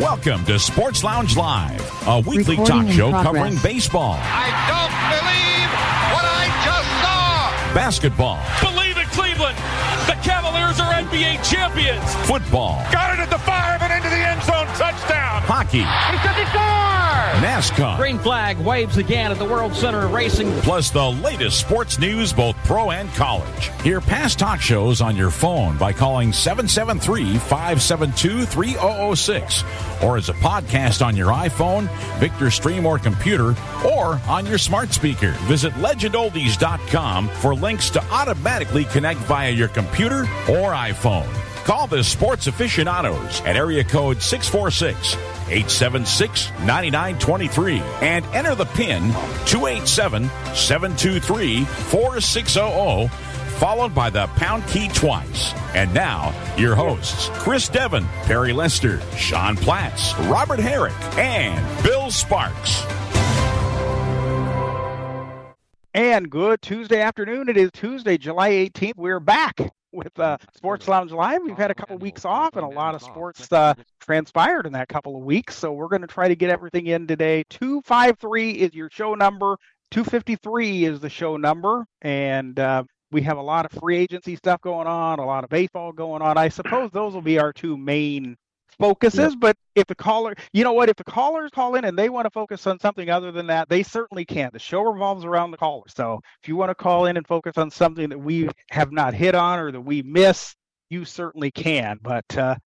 Welcome to Sports Lounge Live, a weekly Recording talk show progress. covering baseball, I don't believe what I just saw. basketball, Believe it, Cleveland. The Cavaliers are NBA champions. football, Got it at the five and into the end zone. Touchdown. hockey, NASCAR, Green flag waves again at the World Center of Racing. plus the latest sports news, both pro and college. Hear past talk shows on your phone by calling 773 572 3006 or as a podcast on your iPhone, Victor Stream or computer, or on your smart speaker. Visit legendoldies.com for links to automatically connect via your computer or iPhone. Call the sports aficionados at area code 646 876 9923 and enter the PIN 287 723 4600, followed by the pound key twice. And now, your hosts Chris Devon, Perry Lester, Sean Platts, Robert Herrick, and Bill Sparks. And good Tuesday afternoon. It is Tuesday, July 18th. We're back with uh, Sports Lounge Live. We've had a couple weeks off, and a lot of sports uh, transpired in that couple of weeks. So we're going to try to get everything in today. 253 is your show number, 253 is the show number. And uh, we have a lot of free agency stuff going on, a lot of baseball going on. I suppose those will be our two main focuses but if the caller you know what if the callers call in and they want to focus on something other than that they certainly can. The show revolves around the caller. So if you want to call in and focus on something that we have not hit on or that we miss you certainly can. But uh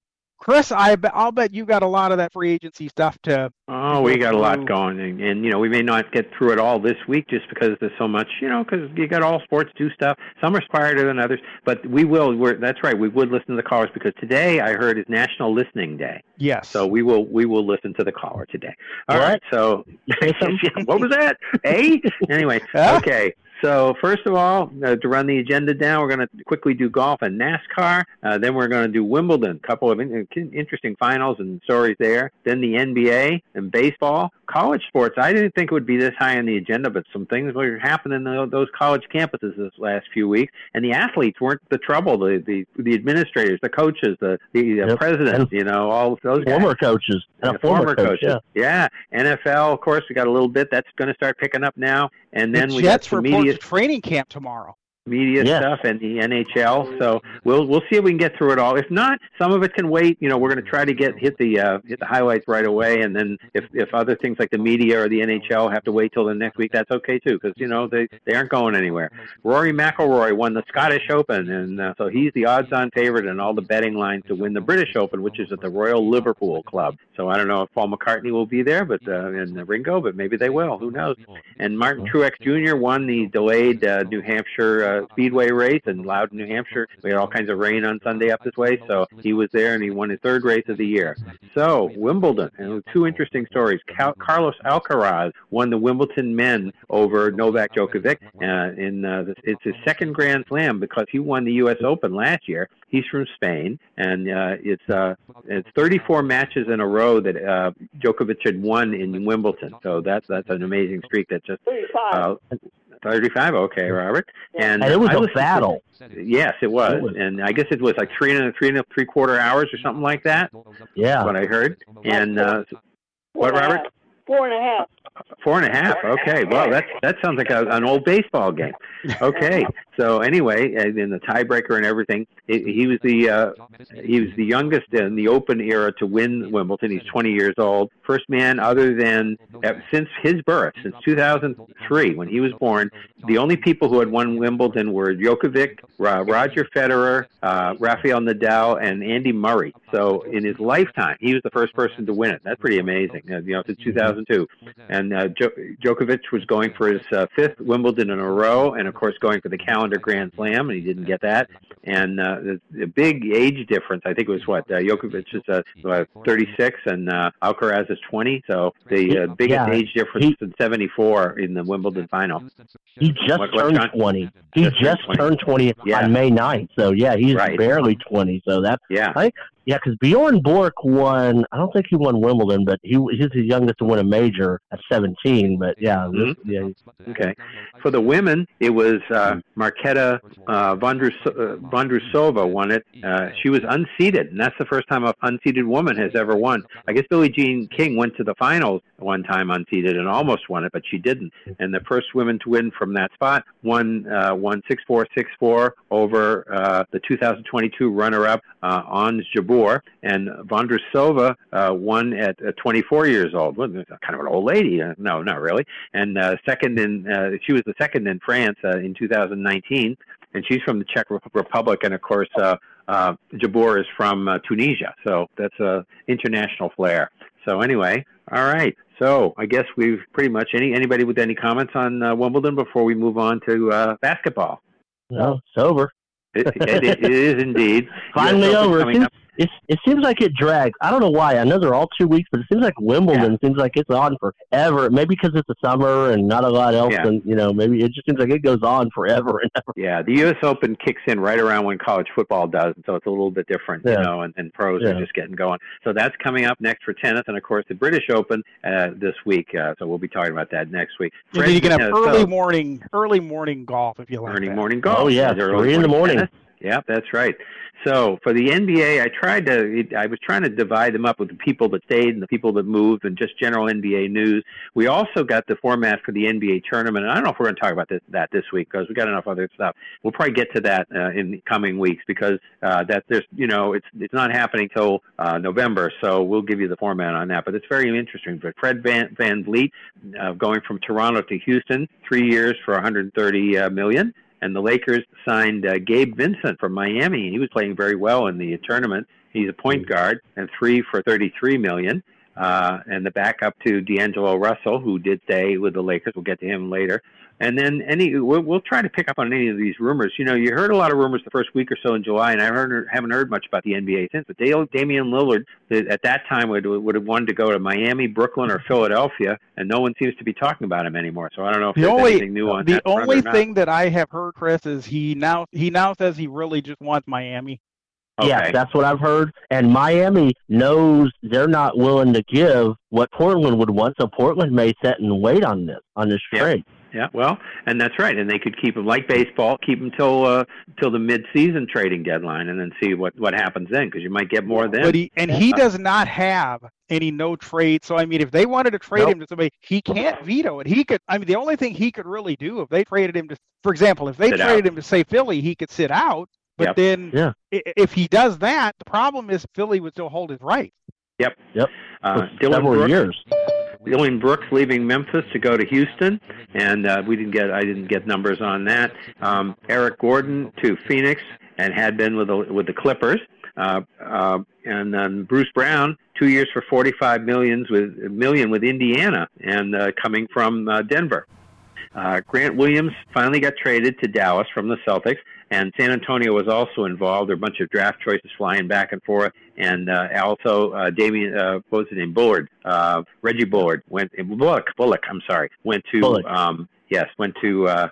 chris i bet i'll bet you got a lot of that free agency stuff to Oh, we got a lot going, and, and you know we may not get through it all this week just because there's so much, you know, because you got all sports do stuff. Some are quieter than others, but we will. We're, that's right. We would listen to the callers because today I heard is National Listening Day, yes so we will we will listen to the caller today. All What? right. So what was that? Eh? Anyway, okay. So first of all, uh, to run the agenda down, we're going to quickly do golf and NASCAR. Uh, then we're going to do Wimbledon, a couple of in- interesting finals and stories there. Then the NBA and baseball, college sports. I didn't think it would be this high on the agenda, but some things were happening in those college campuses this last few weeks, and the athletes weren't the trouble. The the, the administrators, the coaches, the the uh, Yep. presidents, And you know, all those guys. former coaches and Yeah, a former, coach. coaches. Yeah. Yeah. NFL, of course, we got a little bit. That's going to start picking up now. And then the we jets got some media training camp tomorrow media Yes. stuff and the NHL. So we'll we'll see if we can get through it all. If not, some of it can wait. You know, we're going to try to get hit the uh, hit the highlights right away, and then if if other things like the media or the NHL have to wait till the next week, that's okay too, because you know they they aren't going anywhere. Rory McIlroy won the Scottish Open, and uh, so he's the odds-on favorite in all the betting lines to win the British Open, which is at the Royal Liverpool Club. So I don't know if Paul McCartney will be there, but uh, and Ringo, but maybe they will. Who knows? And Martin Truex Jr. won the delayed uh, New Hampshire uh, Speedway race in Loudon, New Hampshire. We had all kinds of rain on Sunday up this way, so he was there and he won his third race of the year. So Wimbledon, and two interesting stories. Cal- Carlos Alcaraz won the Wimbledon men over Novak Djokovic. Uh, in uh, this, it's his second Grand Slam because he won the U.S. Open last year. He's from Spain, and uh, it's uh, it's 34 matches in a row that uh, Djokovic had won in Wimbledon. So that's that's an amazing streak. That just uh, 35. Okay, Robert. And, And it was I a listened to- battle. Yes, it was. It was. and I guess it was like three and a, three and a three quarter hours or something like that. Yeah. What I heard. And uh, what, Robert? Four and a half. Four and a half. Okay. Well, that that sounds like a, an old baseball game. Okay. So anyway, in the tiebreaker and everything, he, he was the uh, he was the youngest in the Open era to win Wimbledon. He's 20 years old. First man other than uh, since his birth, since 2003 when he was born. The only people who had won Wimbledon were Djokovic, Roger Federer, uh, Rafael Nadal, and Andy Murray. So in his lifetime, he was the first person to win it. That's pretty amazing. Uh, you know, since 2002, and uh, jo- Djokovic was going for his uh, fifth Wimbledon in a row, and of course going for the calendar Grand Slam, and he didn't get that. And uh, the, the big age difference, I think, it was what uh, Djokovic is uh, uh, 36 and uh, Alcaraz is 20. So the uh, biggest Yeah, age difference he- in 74 in the Wimbledon final. He just What- what, turned John? 20. He Just just, turned 20. 20 Yeah. on May 9th. So, yeah, he's Right. barely 20. So, that's, Yeah. I, Yeah, because Bjorn Borg won. I don't think he won Wimbledon, but he he's the youngest to win a major at 17. But yeah, this, Mhm. yeah, Okay. For the women, it was uh, Marketa uh, Vondrus- uh, won it. Uh, she was unseeded, and that's the first time a unseeded woman has ever won. I guess Billie Jean King went to the finals one time unseeded and almost won it, but she didn't. And the first women to win from that spot won uh, won six four six four over uh, the 2022 runner-up uh, Ons Jabeur, and Vondrusova uh, won at uh, 24 years old. Well, kind of an old lady. Uh, no, not really and uh, second in uh, she was the second in France uh, in 2019, and she's from the Czech Republic, and of course uh, uh, is from uh, Tunisia, so that's a international flair. So anyway, all right. So I guess we've pretty much any anybody with any comments on uh, Wimbledon before we move on to uh, basketball. no, it's over. It, it, it is indeed Finally over. It coming seems, up. it's, it seems like it drags. I don't know why. I know they're all two weeks, but it seems like Wimbledon seems like it's on forever. Maybe because it's the summer and not a lot else, Yeah. and you know, maybe it just seems like it goes on forever and ever. Yeah, the U.S. Open kicks in right around when college football does, and so it's a little bit different, you know, and, and pros Yeah. are just getting going. So that's coming up next for tennis, and of course the British Open uh, this week. Uh, so we'll be talking about that next week. And then you can have early so- morning, early morning golf if you like. Early that. morning golf. Oh, yeah, early three in the morning. tennis. Yeah, that's right. So for the NBA, I tried to, I was trying to divide them up with the people that stayed and the people that moved and just general NBA news. We also got the format for the NBA tournament, and I don't know if we're going to talk about this, that this week because we got enough other stuff. We'll probably get to that uh, in coming weeks because uh, that there's, you know, it's it's not happening till uh, November, so we'll give you the format on that. But it's very interesting. But Fred Van VanVleet uh, going from Toronto to Houston, three years for 130 uh, million and the Lakers signed uh, Gabe Vincent from Miami. He was playing very well in the tournament. He's a point guard and three for 33 million. Uh, and the backup to D'Angelo Russell, who did stay with the Lakers. We'll get to him later. And then any, we'll, we'll try to pick up on any of these rumors. You know, you heard a lot of rumors the first week or so in July, and I heard, haven't heard much about the NBA since. But Dale, Damian Lillard, at that time would would have wanted to go to Miami, Brooklyn, or Philadelphia, and no one seems to be talking about him anymore. So I don't know if The there's only anything new on the that front only or not. thing that I have heard, Chris, is he now he now says he really just wants Miami. Yeah, that's what I've heard. And Miami knows they're not willing to give what Portland would want, so Portland may sit and wait on this on this Yeah. trade. Yeah, well, and that's right, and they could keep him like baseball, keep him till uh, till the mid-season trading deadline, and then see what what happens then, because you might get more then. But he and he does not have any no trade. So I mean, if they wanted to trade Nope. him to somebody, he can't veto it. He could. I mean, the only thing he could really do if they traded him to, for example, if they Sit traded out. him to say Philly, he could sit out. But Yep. then, Yeah. if he does that, the problem is Philly would still hold his rights. Yep. Yep. Uh, For Dillon several Brooks, years. Dillon Brooks leaving Memphis to go to Houston, and uh, we didn't get I didn't get numbers on that. Um, Eric Gordon to Phoenix, and had been with the with the Clippers. Uh, uh, and then Bruce Brown, two years for forty-five millions with million with Indiana, and uh, coming from uh, Denver. Uh, Grant Williams finally got traded to Dallas from the Celtics, and San Antonio was also involved. There were a bunch of draft choices flying back and forth, and uh, also uh, Damian, uh, what was his name, Bullard, uh, Reggie Bullard went Bullock, Bullock, I'm sorry, went to Bullock. um, yes, went to uh,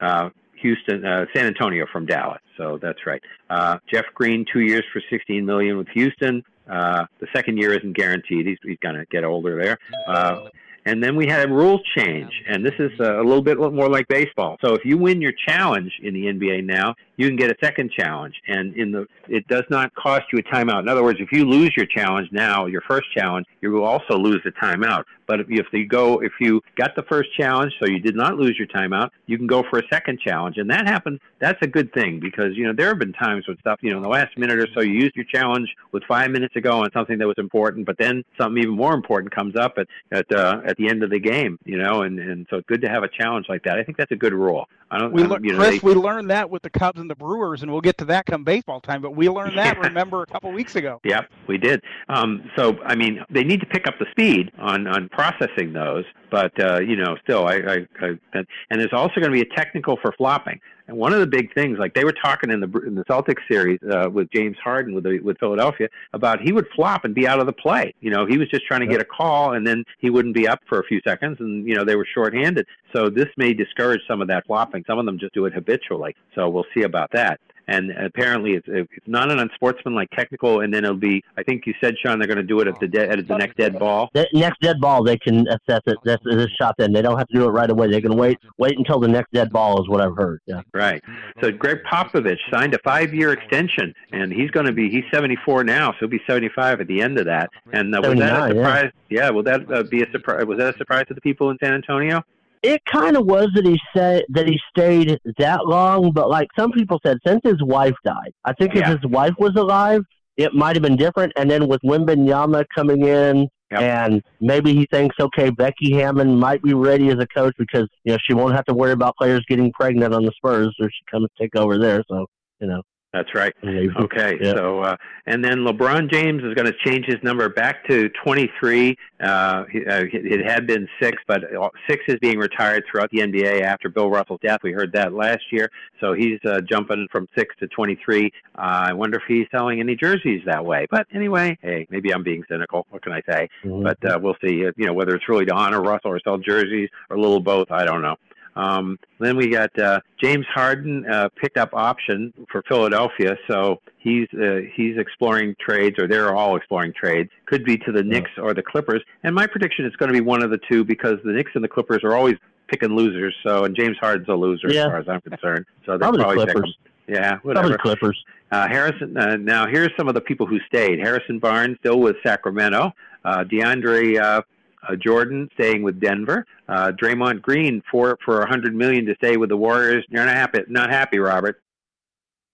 uh, Houston, uh, San Antonio from Dallas. So that's right. Uh, Jeff Green, two years for 16 million with Houston. Uh, the second year isn't guaranteed. He's, he's going to get older there. Uh, and then we had a rules change, and this is uh, a little bit more like baseball. So if you win your challenge in the NBA now, you can get a second challenge, and in the it does not cost you a timeout. In other words, if you lose your challenge now, your first challenge, you will also lose the timeout. But if you, go, if you got the first challenge, so you did not lose your timeout, you can go for a second challenge, and that happens. That's a good thing because you know there have been times when stuff, you know, in the last minute or so, you used your challenge with five minutes ago on something that was important, but then something even more important comes up at at uh, at the end of the game, you know, and and so it's good to have a challenge like that. I think that's a good rule. I don't, We I don't- you know, Chris, they- we learned that with the Cubs and the Brewers, and we'll get to that come baseball time. But we learned that, Yeah. remember, a couple weeks ago. Yep, we did. Um, so, I mean, they need to pick up the speed on, on processing those, but uh, you know, still, I, I, I and there's also going to be a technical for flopping. And one of the big things, like they were talking in the in the Celtics series uh, with James Harden with the, with Philadelphia about he would flop and be out of the play. You know, he was just trying to get a call, and then he wouldn't be up for a few seconds, and you know they were shorthanded. So this may discourage some of that flopping. Some of them just do it habitually. So we'll see about that. And apparently it's it's not an unsportsmanlike technical, and then it'll be. I think you said Sean they're going to do it at the de- at the next dead ball. The next dead ball, they can assess it. That's this shot. Then they don't have to do it right away. They can wait wait until the next dead ball is what I've heard. Yeah. Right. So Gregg Popovich signed a five-year extension, and he's going to be he's 74 now, so he'll be 75 at the end of that. And uh, was that a 79, yeah. surprise? Yeah. Will that uh, be a surprise? Was that a surprise to the people in San Antonio? It kind of was that he said that he stayed that long, but like some people said, since his wife died, I think Yeah. if his wife was alive, it might have been different. And then with Wembanyama coming in, Yep. and maybe he thinks, okay, Becky Hammon might be ready as a coach because you know she won't have to worry about players getting pregnant on the Spurs, or she comes take over there. So you know, That's right. Okay, Yeah. so uh, and then LeBron James is going to change his number back to 23. Uh, uh, it had been six, but uh, six is being retired throughout the NBA after Bill Russell's death. We heard that last year, so he's uh, jumping from six to 23. Uh, I wonder if he's selling any jerseys that way. But anyway, hey, maybe I'm being cynical. What can I say? Mhm. But uh, we'll see. Uh, you know, whether it's really to honor Russell or sell jerseys or a little both, I don't know. Um, then we got uh, James Harden uh, picked up option for Philadelphia, so he's uh, he's exploring trades, or they're all exploring trades. Could be to the Knicks or the Clippers. And my prediction is going to be one of the two because the Knicks and the Clippers are always picking losers. So, and James Harden's a loser Yeah. as far as I'm concerned. So they're Probably the probably Clippers. Yeah, Probably whatever. the Clippers. Uh, Harrison. Uh, now, here's some of the people who stayed. Harrison Barnes still with Sacramento. Uh, DeAndre uh, Jordan staying with Denver. Uh, Draymond Green for for a hundred million to stay with the Warriors. You're not happy. Not happy, Robert.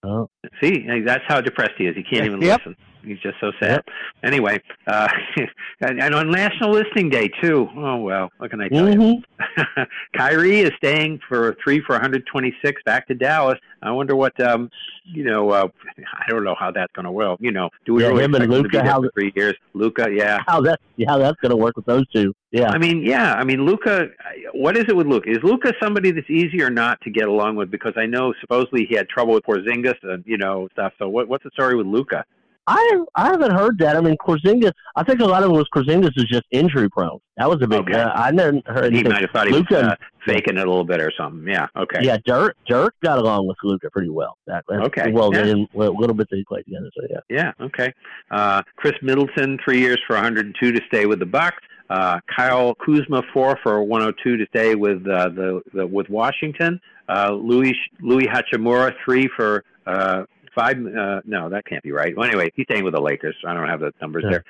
Oh. See, that's how depressed he is. He can't even Yep. listen. He's just so sad. Anyway, uh, and, and on National Listening Day too. Oh well, what can I tell you? Mhm. Kyrie is staying for three for 126 back to Dallas. I wonder what um you know uh I don't know how that's going to work. you know do we Yeah, really him and expect to Luka, be there how- three years? Luka, yeah. How that how that's going to work with those two? Yeah. I mean, yeah. I mean, Luka. What is it with Luka? Is Luka somebody that's easy or not to get along with? Because I know supposedly he had trouble with Porzingis and you know stuff. So what, what's the story with Luka? I I haven't heard that. I mean, Porzingis. I think a lot of it was Porzingis is just injury prone. That was a big. Okay. Uh, I never heard He anything. might have thought he Luka- was uh, faking it a little bit or something. Yeah. Okay. Yeah, Dirk Dirk got along with Luka pretty well. That Okay, Well, yeah. they didn't, well, a little bit they played together. So yeah. Yeah. Okay. Uh, Khris Middleton, three years for 102 to stay with the Bucks. Uh, Kyle Kuzma, four for 102 to stay with uh, the, the with Washington. Uh, Louis Louis Hachimura, three for uh, five. Uh, no, that can't be right. Well, anyway, he's staying with the Lakers. I don't have the numbers Yeah. there.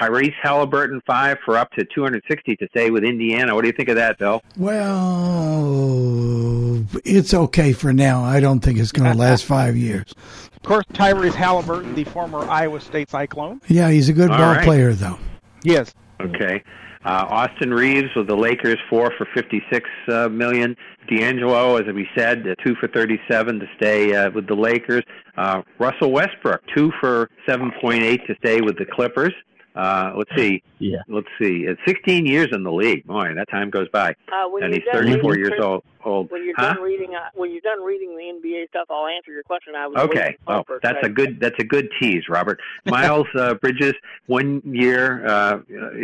Tyrese Halliburton, five for up to 260 to stay with Indiana. What do you think of that, Bill? Well, it's okay for now. I don't think it's going to last five years. Of course, Tyrese Halliburton, the former Iowa State Cyclone. Yeah, he's a good All ball right. player, though. Yes. Okay. Uh, Austin Reaves with the Lakers, four for fifty-six uh, million. D'Angelo, as we said, uh, two for thirty-seven to stay uh, with the Lakers. Uh, Russell Westbrook, two for seven point eight to stay with the Clippers. Uh, let's see. Yeah. Let's see. It's 16 years in the league. Boy, that time goes by. Uh, when and you're he's done 34 reading, years Chris, old. old. When you're huh? done reading, uh, when you're done reading the NBA stuff, I'll answer your question. I was Okay. Oh, that's a good. That's a good tease, Robert. Miles uh, Bridges, one year, uh,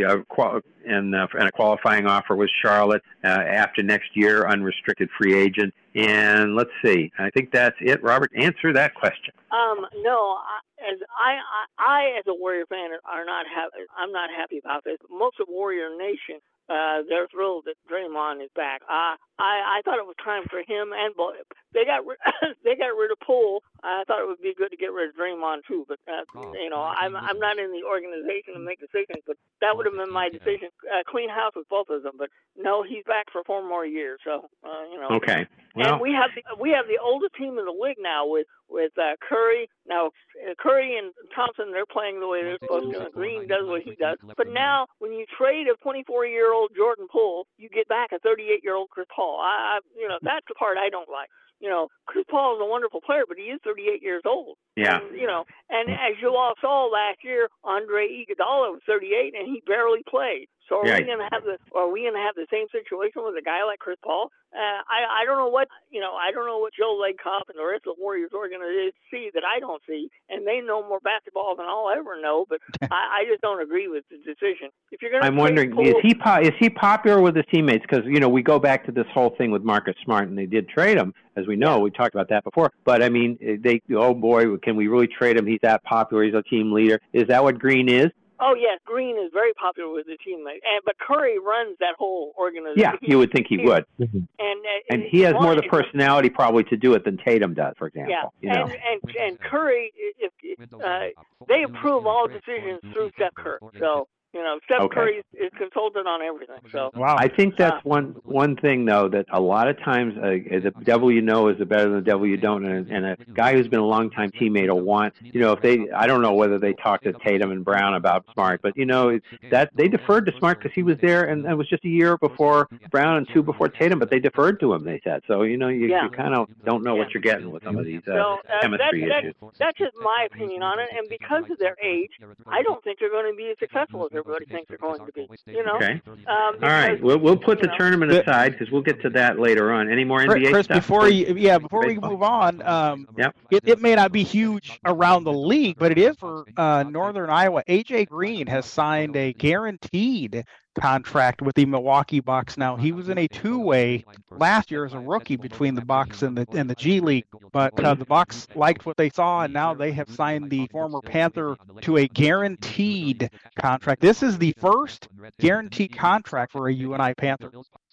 uh, qual- and uh, and a qualifying offer with Charlotte uh, after next year, unrestricted free agent. And let's see. I think that's it. Robert, answer that question. Um, no, I, as I, I, I as a Warrior fan are not happy. I'm not happy about this. Most of Warrior Nation, uh, they're thrilled that Draymond is back. Uh, I, I thought it was time for him and Bo- they got rid, they got rid of Poole. I thought it would be good to get rid of Draymond too, but uh, you know, I'm I'm not in the organization to make decisions, but that would have been my decision. Uh, clean house with both of them, but no, he's back for four more years. So uh, you know, Okay. Well, and we have the, we have the oldest team in the league now with with uh, Curry. Now uh, Curry and Thompson they're playing the way they're supposed to. Green does what he does. But now when you trade a 24 year old Jordan Poole, you get back a 38 year old Chris Paul. I, I you know that's the part I don't like. You know, Chris Paul is a wonderful player, but he is 38 years old. yeah. And, you know, and mm. as you all saw last year, Andre Iguodala was 38 and he barely played. So are Right. we going to have the are we going to have the same situation with a guy like Chris Paul? Uh, I I don't know what you know. I don't know what Joe Lacob and the rest of the Warriors organization see that I don't see, and they know more basketball than I'll ever know. But I, I just don't agree with the decision. If you're going to I'm wondering is he po- is he popular with his teammates? Because you know we go back to this whole thing with Marcus Smart, and they did trade him, as we know. We talked about that before. But I mean, they oh boy, can we really trade him? He's that popular. He's a team leader. Is that what Green is? Oh yes, Green is very popular with the teammate, and but Curry runs that whole organization. Yeah, you would think he would. And uh, And he has more the personality probably to do it than Tatum does, for example. Yeah, You know. and and and Curry, if, if uh, they approve all decisions through Steph Curry, so you know Steph Okay. Curry is, is consulted on everything. So Wow. I think that's Uh, one one thing though that a lot of times uh, the devil you know is the better than the devil you don't, and, and a guy who's been a long time teammate will want you know if they I don't know whether they talked to Tatum and Brown about Smart, but you know that they deferred to Smart because he was there and it was just a year before Brown and two before Tatum, but they deferred to him. They said so. You know you, Yeah. you kind of don't know what you're getting with some of these uh, So uh, chemistry that, issues. that's just my opinion on it. And because of their age, I don't think they're going to be as successful as everybody thinks they're going to be. You know. Okay. Um, All right, we'll we'll put the know, tournament aside because we'll get to that later on. Any more Chris, NBA Chris, stuff? before you, yeah, before we move on, um, Yep. it, it may not be huge around the league, but it is for uh, Northern Iowa. AJ Green has signed a guaranteed contract with the Milwaukee Bucks. Now he was in a two-way last year as a rookie between the Bucks and the and the G League, but uh, the Bucks liked what they saw, and now they have signed the former Panther to a guaranteed contract. This is the first guaranteed contract for a UNI Panther.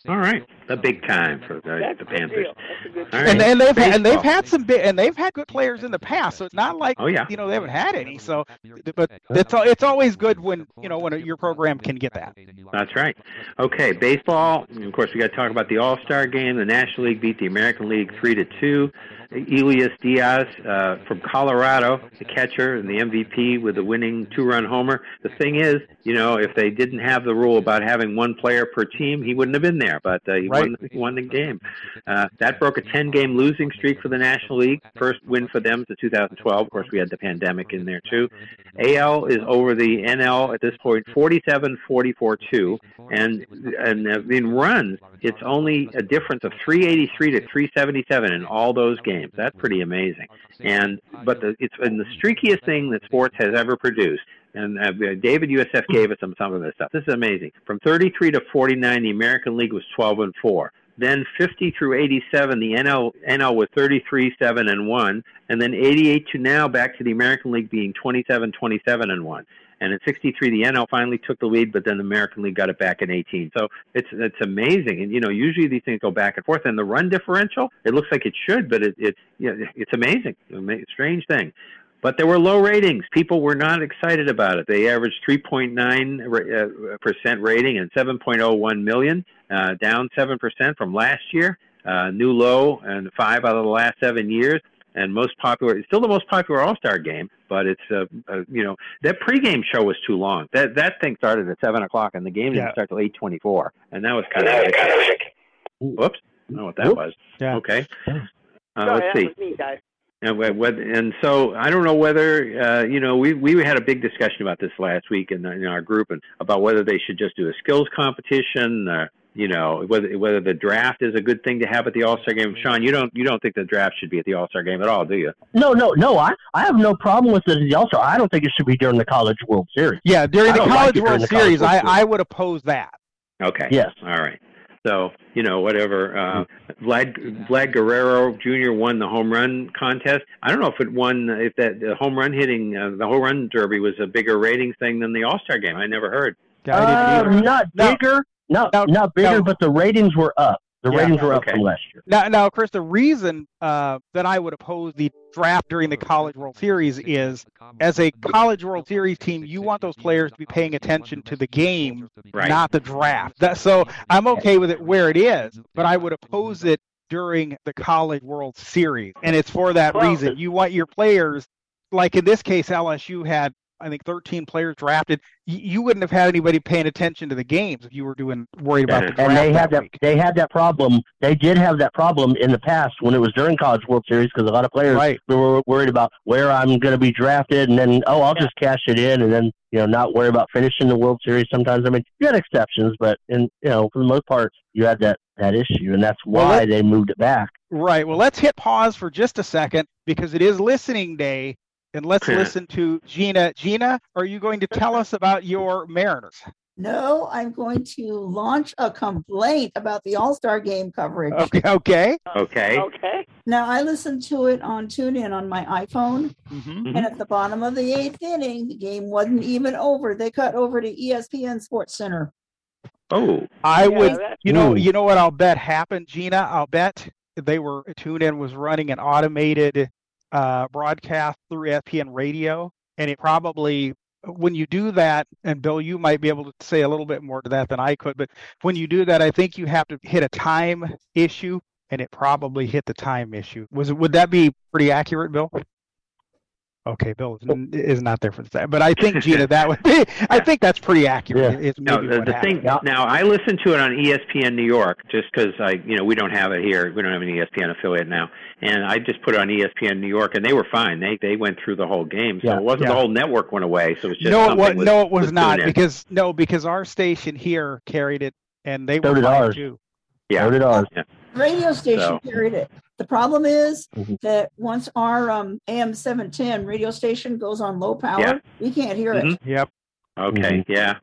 All right, the big time for the, that's the Panthers. deal. That's a good All deal. right. and, and they've had, and they've had some big, and they've had good players in the past. So it's not like Oh yeah, you know they haven't had any. So, but it's it's always good when you know when your program can get that. that's right. Okay, baseball. Of course, we got to talk about the All Star game. The National League beat the American League three to two. Elias Diaz uh, from Colorado, the catcher and the MVP with the winning two-run homer. The thing is, you know, if they didn't have the rule about having one player per team, he wouldn't have been there. But uh, he Right. won, he won the game. Uh, that broke a 10-game losing streak for the National League. First win for them since 2012. Of course, we had the pandemic in there too. AL is over the NL at this point, 47-44-2, and and uh, in runs, it's only a difference of 383 to 377 in all those games. That's pretty amazing. And but the, it's been the streakiest thing that sports has ever produced. And uh, David USF gave us some some of this stuff. This is amazing. From 33 to 49, the American League was 12 and 4. Then 50 through 87, the NL NL was 33 7 and 1, and then 88 to now back to the American League being 27 27 and 1. And in 63, the NL finally took the lead, but then the American League got it back in 18. So it's it's amazing. And you know, usually these things go back and forth. And the run differential, it looks like it should, but it it you know, it's amazing. Ama- Strange thing. But there were low ratings. People were not excited about it. They averaged 3.9 ra- uh, percent rating and 7.01 million, uh, down seven percent from last year. Uh, new low and five out of the last seven years. And most popular, it's still the most popular All Star game, but it's uh, uh, you know that pregame show was too long. That that thing started at seven o'clock, and the game didn't Yeah. start till eight twenty-four, and that was kind of ridiculous. Whoops, I don't know what that Whoops. was. Yeah. Okay, uh, Sorry, let's that see. was me, guys. And, wh- wh- and so I don't know whether uh, you know we we had a big discussion about this last week in, in our group and about whether they should just do a skills competition. Uh, you know whether whether the draft is a good thing to have at the All Star game. Sean, you don't you don't think the draft should be at the All Star game at all, do you? No, no, no. I, I have no problem with it as the All Star. I don't think it should be during the College World Series. Yeah, during the don't like College World the Series, World I, Series. I would oppose that. Okay. Yes. All right. So you know whatever. Uh, Vlad Vlad Guerrero Jr. won the home run contest. I don't know if it won if that the home run hitting uh, the home run derby was a bigger ratings thing than the All Star game. I never heard. Yeah, I didn't Um, No. bigger, not No, not bigger, no. but the ratings were up. The Yeah, ratings were up okay. from last year. Now, now, Chris, the reason uh, that I would oppose the draft during the College World Series is, as a College World Series team, you want those players to be paying attention to the game, Right. not the draft. That, so I'm okay with it where it is, but I would oppose it during the College World Series, and it's for that Well- reason. You want your players, like in this case, LSU had. I think 13 players drafted. You, you wouldn't have had anybody paying attention to the games if you were doing worried about the draft. And they that had that week. they had that problem. They did have that problem in the past when it was during College World Series because a lot of players Right. were worried about where I'm going to be drafted, and then oh, I'll just cash it in, and then you know not worry about finishing the World Series. Sometimes I mean you had exceptions, but in you know for the most part you had that that issue, and that's why let- they moved it back. Right. Well, let's hit pause for just a second because it is listening day, and let's listen to Gina. Gina, are you going to tell us about your Mariners? No, I'm going to launch a complaint about the All Star game coverage. Okay. Okay. Okay. Okay. Now, I listened to it on TuneIn on my iPhone, hmm and at the bottom of the eighth inning, the game wasn't even over. They cut over to ESPN Sports Center. Oh. I Yeah, would. that- You know. Ooh. You know what I'll bet happened, Gina. I'll bet they were TuneIn was running an automated uh, broadcast through ESPN Radio, and it probably when you do that, and Bill, you might be able to say a little bit more to that than I could, but when you do that, I think you have to hit a time issue, and it probably hit the time issue. Was? Would that be pretty accurate, Bill? Okay, Bill oh. is, is not there for that, but I think Gina, that would be. I think that's pretty accurate. Yeah. It's No, the, the thing now I listen to it on ESPN New York just because I you know we don't have it here we don't have an ESPN affiliate now and I just put it on ESPN New York and they were fine they they went through the whole game so Yeah. it wasn't Yeah. the whole network went away so it was just no, it was with- no, it was with not because no, because our station here carried it, and they So were did fine ours. too. yeah So did ours. Radio station So- carried it. The problem is Mhm. that once our um, AM 710 radio station goes on low power, Yeah. we can't hear it. Mhm. Yep. Okay, yeah.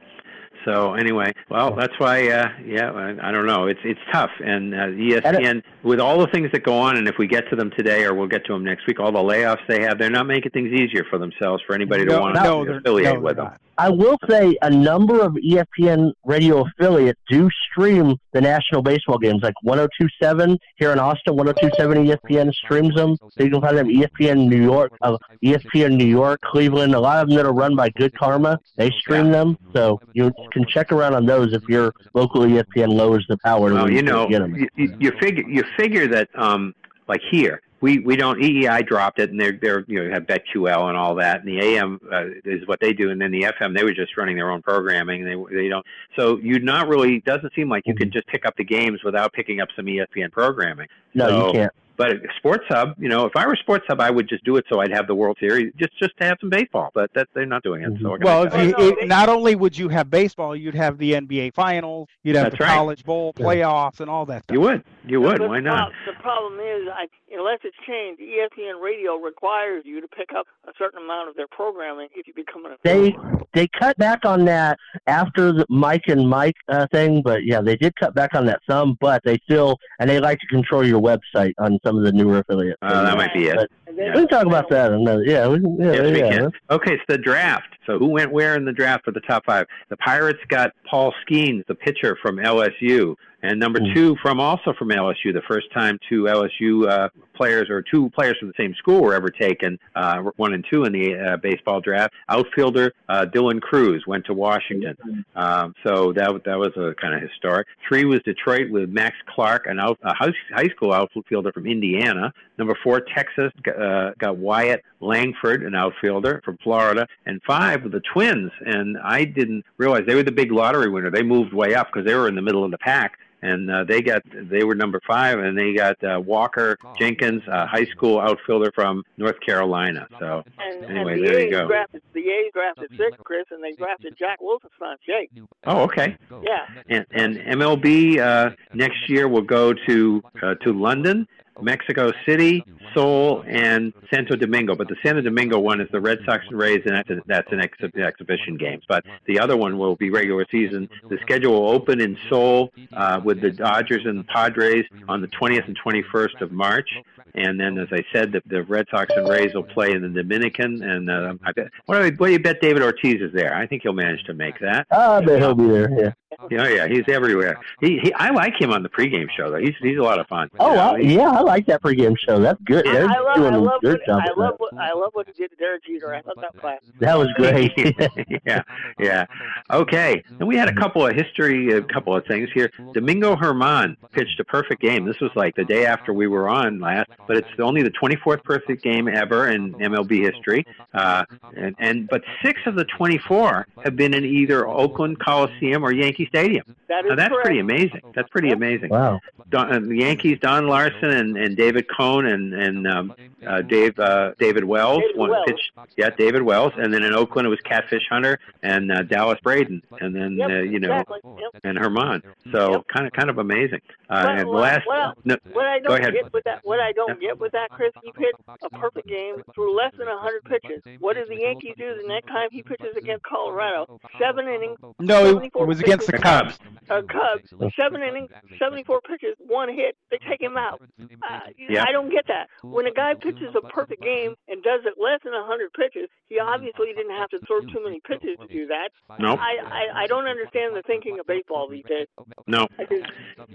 So anyway, well, that's why. Uh, yeah, I, I don't know. It's it's tough, and uh, ESPN with all the things that go on, and if we get to them today, or we'll get to them next week, all the layoffs they have, they're not making things easier for themselves for anybody to no, want no, to affiliate no, with them. I will say a number of ESPN radio affiliates do stream the national baseball games, like 1027 here in Austin, 1027 ESPN streams them. So you can find them ESPN New York, uh, ESPN New York, Cleveland. A lot of them that are run by Good Karma, they stream them. So you can check around on those if your local ESPN lowers the power. Well, you know, you, you figure you figure that um like here we we don't EEI dropped it and they're they're you know have BetQL and all that and the AM uh, is what they do and then the FM they were just running their own programming and they they don't so you not really it doesn't seem like you Mm-hmm. can just pick up the games without picking up some ESPN programming. No, So- you can't. But Sports Hub, you know, if I were Sports Hub, I would just do it so I'd have the World Series just just to have some baseball. But that they're not doing it. So what can Well, if you, it, not only would you have baseball, you'd have the NBA finals, you'd have That's the right. college bowl playoffs, and all that stuff. you would you would But why not? The problem is, I, unless it's changed, ESPN Radio requires you to pick up a certain amount of their programming if you become an They affiliate. they cut back on that after the Mike and Mike uh, thing, but yeah, they did cut back on that some. But they still and they like to control your website on some of the newer affiliates. Uh, that might be it. But And we can talk about that another. Yeah, we can, yeah, Yes, we yeah. can. Okay, so the draft. So who went where in the draft for the top five? The Pirates got Paul Skenes, the pitcher from LSU, and number Mm. two from also from LSU. The first time two LSU uh, players or two players from the same school were ever taken, uh, one and two in the uh, baseball draft. Outfielder uh, Dylan Crews went to Washington. Um, so that that was a kind of historic. Three was Detroit with Max Clark, an out, a high high school outfielder from Indiana. Number four, Texas uh, got Wyatt Langford, an outfielder from Florida, and five were the Twins. And I didn't realize they were the big lottery winner. They moved way up because they were in the middle of the pack. And uh, they got they were number five, and they got uh, Walker Jenkins, a high school outfielder from North Carolina. So And, Anyway, and the there you A's go. drafted the A's drafted six, Chris, and they drafted Jack Wilson's son, Jake. Oh, okay. Yeah. And, and MLB uh, next year will go to uh, to London, Mexico City, Seoul, and Santo Domingo. But the Santo Domingo one is the Red Sox and Rays, and that's, a, that's an ex- exhibition games. But the other one will be regular season. The schedule will open in Seoul uh, with the Dodgers and the Padres on the 20th and 21st of March. And then, as I said, the, the Red Sox and Rays will play in the Dominican. And uh, I bet, what, do you, what do you bet David Ortiz is there? I think he'll manage to make that. Ah, I bet he'll be there. Yeah. Yeah, yeah, he's everywhere. He, he, I like him on the pregame show though. He's he's a lot of fun. Oh, You know, I, yeah, I like that pregame show. That's good. I, They're I love, doing I a love, good what, job. I love what I love what he did to Derek Jeter. I thought that was class. That was great. yeah, yeah. Okay, and we had a couple of history, a couple of things here. Domingo Germán pitched a perfect game. This was like the day after we were on last, but it's only the 24th perfect game ever in MLB history. Uh, and, and but six of the 24 have been in either Oakland Coliseum or Yankee Stadium. That is Now, that's correct. pretty amazing. That's pretty amazing. Wow. Don, uh, the Yankees, Don Larsen and, and David Cone and and um, uh, Dave uh, David Wells. David one Wells. pitch, yeah, David Wells, and then in Oakland it was Catfish Hunter and uh, Dallas Braden, and then Yep, uh, you know exactly. Yep. and Germán. So Yep. kind of kind of amazing. Uh, But and last, what- no, What I go don't ahead. get with that, what I don't get with that, Chris, he pitched a perfect game through less than hundred pitches. What did the Yankees do the next time he pitches against Colorado? Seven innings. No, it, was against the pitches. Cubs. Uh, Cubs, seven innings, seventy-four pitches, one hit. They take him out. Uh, Yeah. I don't get that. When a guy pitches a perfect game and does it less than hundred pitches, he obviously didn't have to throw too many pitches to do that. Nope. I, I I don't understand the thinking of baseball these days. no, just,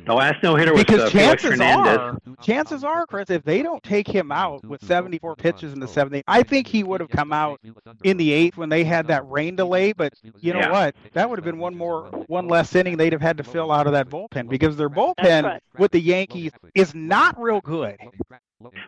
the last no hitter was Because uh, Felix chances Hernandez. are, chances are, Chris, if they don't take him out with 74 pitches in the seventh I think he would have come out in the eighth when they had that rain delay. But you know Yeah. what? That would have been one more, one less inning they'd have had to fill out of that bullpen because their bullpen right. with the Yankees is not real good.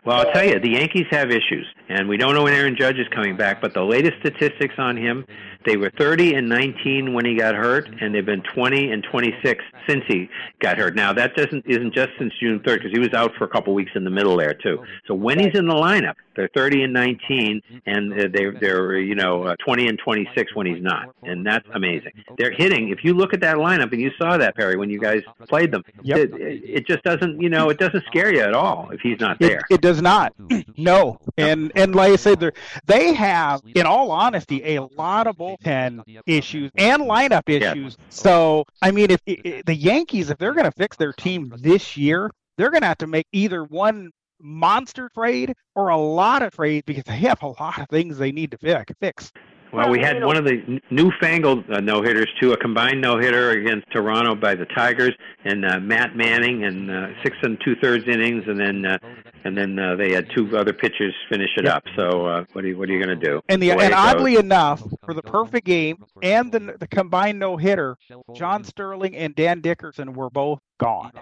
Well, I'll tell you, the Yankees have issues, and we don't know when Aaron Judge is coming back. But the latest statistics on him, they were 30 and 19 when he got hurt, and they've been 20 and 26 since he got hurt. Now that doesn't isn't just since June 3rd because he was out for a couple weeks in the middle there too. So when he's in the lineup, they're 30 and 19, and uh, they're they're you know uh, 20 and 26 when he's not, and that's amazing. They're hitting. If you look at that lineup, and you saw that Perry when you guys played them, Yep. it, it just doesn't you know it doesn't scare you at all if he's not there. it does not. No, and and like I said, they they have, in all honesty, a lot of bullpen issues and lineup Yeah. issues. So I mean, if, i the Yankees, if they're going to fix their team this year, they're going to have to make either one monster trade or a lot of trades because they have a lot of things they need to fix. Fix. Well, we had one of the newfangled uh, no hitters too, a combined no hitter against Toronto by the Tigers, and uh, Matt Manning, and uh, six and two thirds innings, and then uh, and then uh, they had two other pitchers finish it Yep. up. So uh, what are you what are you going to do? And the way and it goes. oddly enough, for the perfect game and the the combined no hitter, John Sterling and Dan Dickerson were both gone.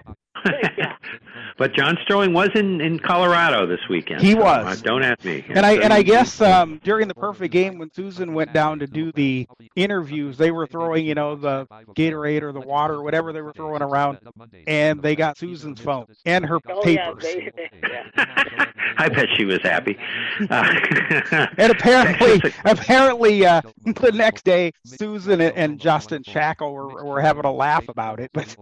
but John Sterling was in in Colorado this weekend. He so, was. uh, don't ask me. And I and I guess um, during the perfect game when Suzyn went down to do the interviews, they were throwing you know the Gatorade or the water or whatever they were throwing around, and they got Suzyn's phone and her oh yeah, papers. they, yeah. I bet she was happy. Uh, And apparently, apparently, uh, the next day, Susan and, and Justin Shackil were, were having a laugh about it. But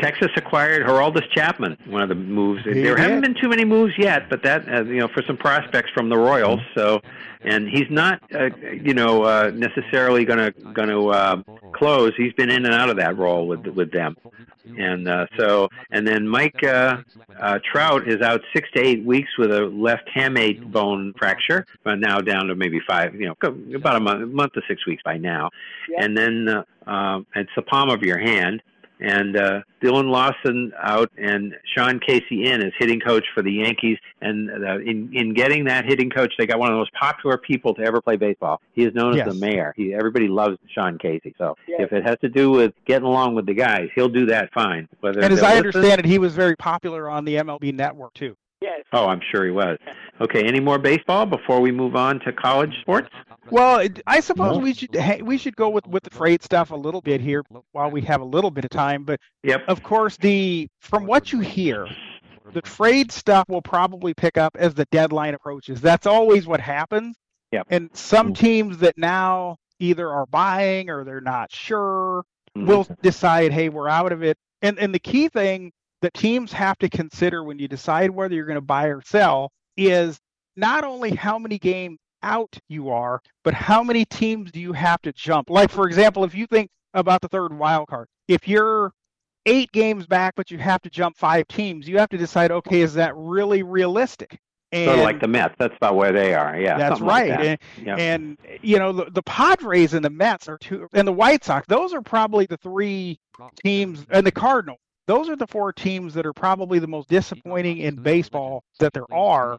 Texas acquired Aroldis Chapman, one of the moves. He there haven't been too many moves yet, but that uh, you know for some prospects from the Royals. So, and he's not uh, you know uh, necessarily going to going to uh, close. He's been in and out of that role with with them, and uh, so and then Mike uh, uh, Trout is out six to eight weeks with a left hamate bone fracture, but now down to maybe five. You know, about a month, month to six weeks by now, Yeah. and then uh, um, it's the palm of your hand and uh, Dillon Lawson out and Sean Casey in as hitting coach for the Yankees. And uh, in in getting that hitting coach, they got one of the most popular people to ever play baseball. He is known Yes. as the mayor. He everybody loves Sean Casey. So Yes. if it has to do with getting along with the guys, he'll do that fine. Whether and as they'll I listen- understand it, he was very popular on the MLB Network too. yes. Oh, I'm sure he was. Okay, any more baseball before we move on to college sports? Well, I suppose No. we should we should go with with the trade stuff a little bit here while we have a little bit of time. But Yep. of course, the from what you hear, the trade stuff will probably pick up as the deadline approaches. That's always what happens. Yep. And some teams that now either are buying or they're not sure Mhm. will decide, hey, we're out of it. And and the key thing that teams have to consider when you decide whether you're going to buy or sell is not only how many games out you are, but how many teams do you have to jump? Like for example, if you think about the third wild card, if you're eight games back but you have to jump five teams, you have to decide, okay, is that really realistic? And Sort of like the Mets. That's about where they are. Yeah. that's something like right. that. And, Yep. and you know the, the Padres and the Mets are two, and the White Sox. Those are probably the three teams, and the Cardinals. Those are the four teams that are probably the most disappointing in baseball that there are.